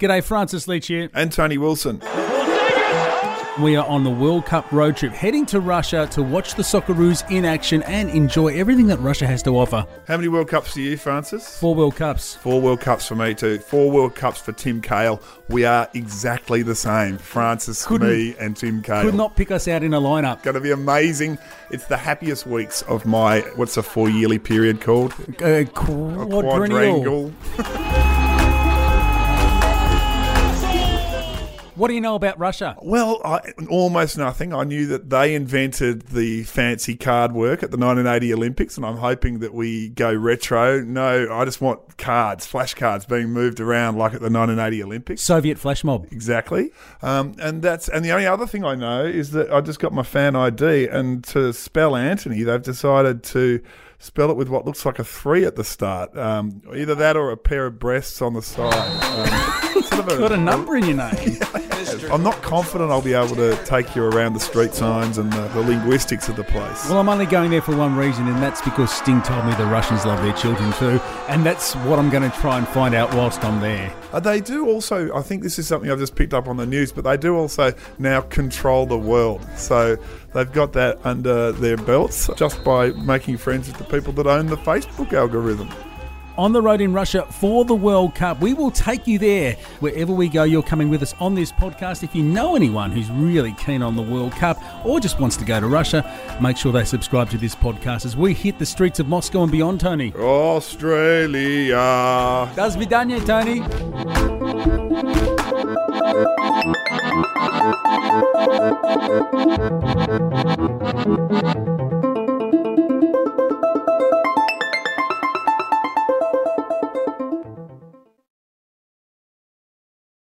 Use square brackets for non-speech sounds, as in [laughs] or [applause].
G'day, Francis Leach here. And Tony Wilson. We are on the World Cup road trip, heading to Russia to watch the Socceroos in action and enjoy everything that Russia has to offer. How many World Cups do you, Francis? Four World Cups. Four World Cups for me too. Four World Cups for Tim Cahill. We are exactly the same. Francis, Couldn't- me, and Tim Cahill. Could not pick us out in a lineup. Going to be amazing. It's the happiest weeks of my what's a four yearly period called? Uh, A quadrennial. [laughs] What do you know about Russia? Well, I, almost nothing. I knew that they invented the fancy card work at the 1980 Olympics, and I'm hoping that we go retro. No, I just want cards, flashcards being moved around like at the 1980 Olympics. Soviet flash mob. Exactly, um, and that's and the only other thing I know is that I just got my fan ID, and to spell Anthony, they've decided to spell it with what looks like a three at the start. Um, either that or a pair of breasts on the side. Um, sort of a- Got a number in your name. [laughs] I'm not confident I'll be able to take you around the street signs and the, the linguistics of the place. Well, I'm only going there for one reason, and that's because Sting told me the Russians love their children too, and that's what I'm going to try and find out whilst I'm there. Uh, they do also, I think this is something I've just picked up on the news, but they do also now control the world. So they've got that under their belts just by making friends with the people that own the Facebook algorithm On the road in Russia for the World Cup, we will take you there wherever we go. You're coming with us on this podcast. If you know anyone who's really keen on the World Cup or just wants to go to Russia, make sure they subscribe to this podcast as we hit the streets of Moscow and beyond, Tony. Australia. До свидания, Tony.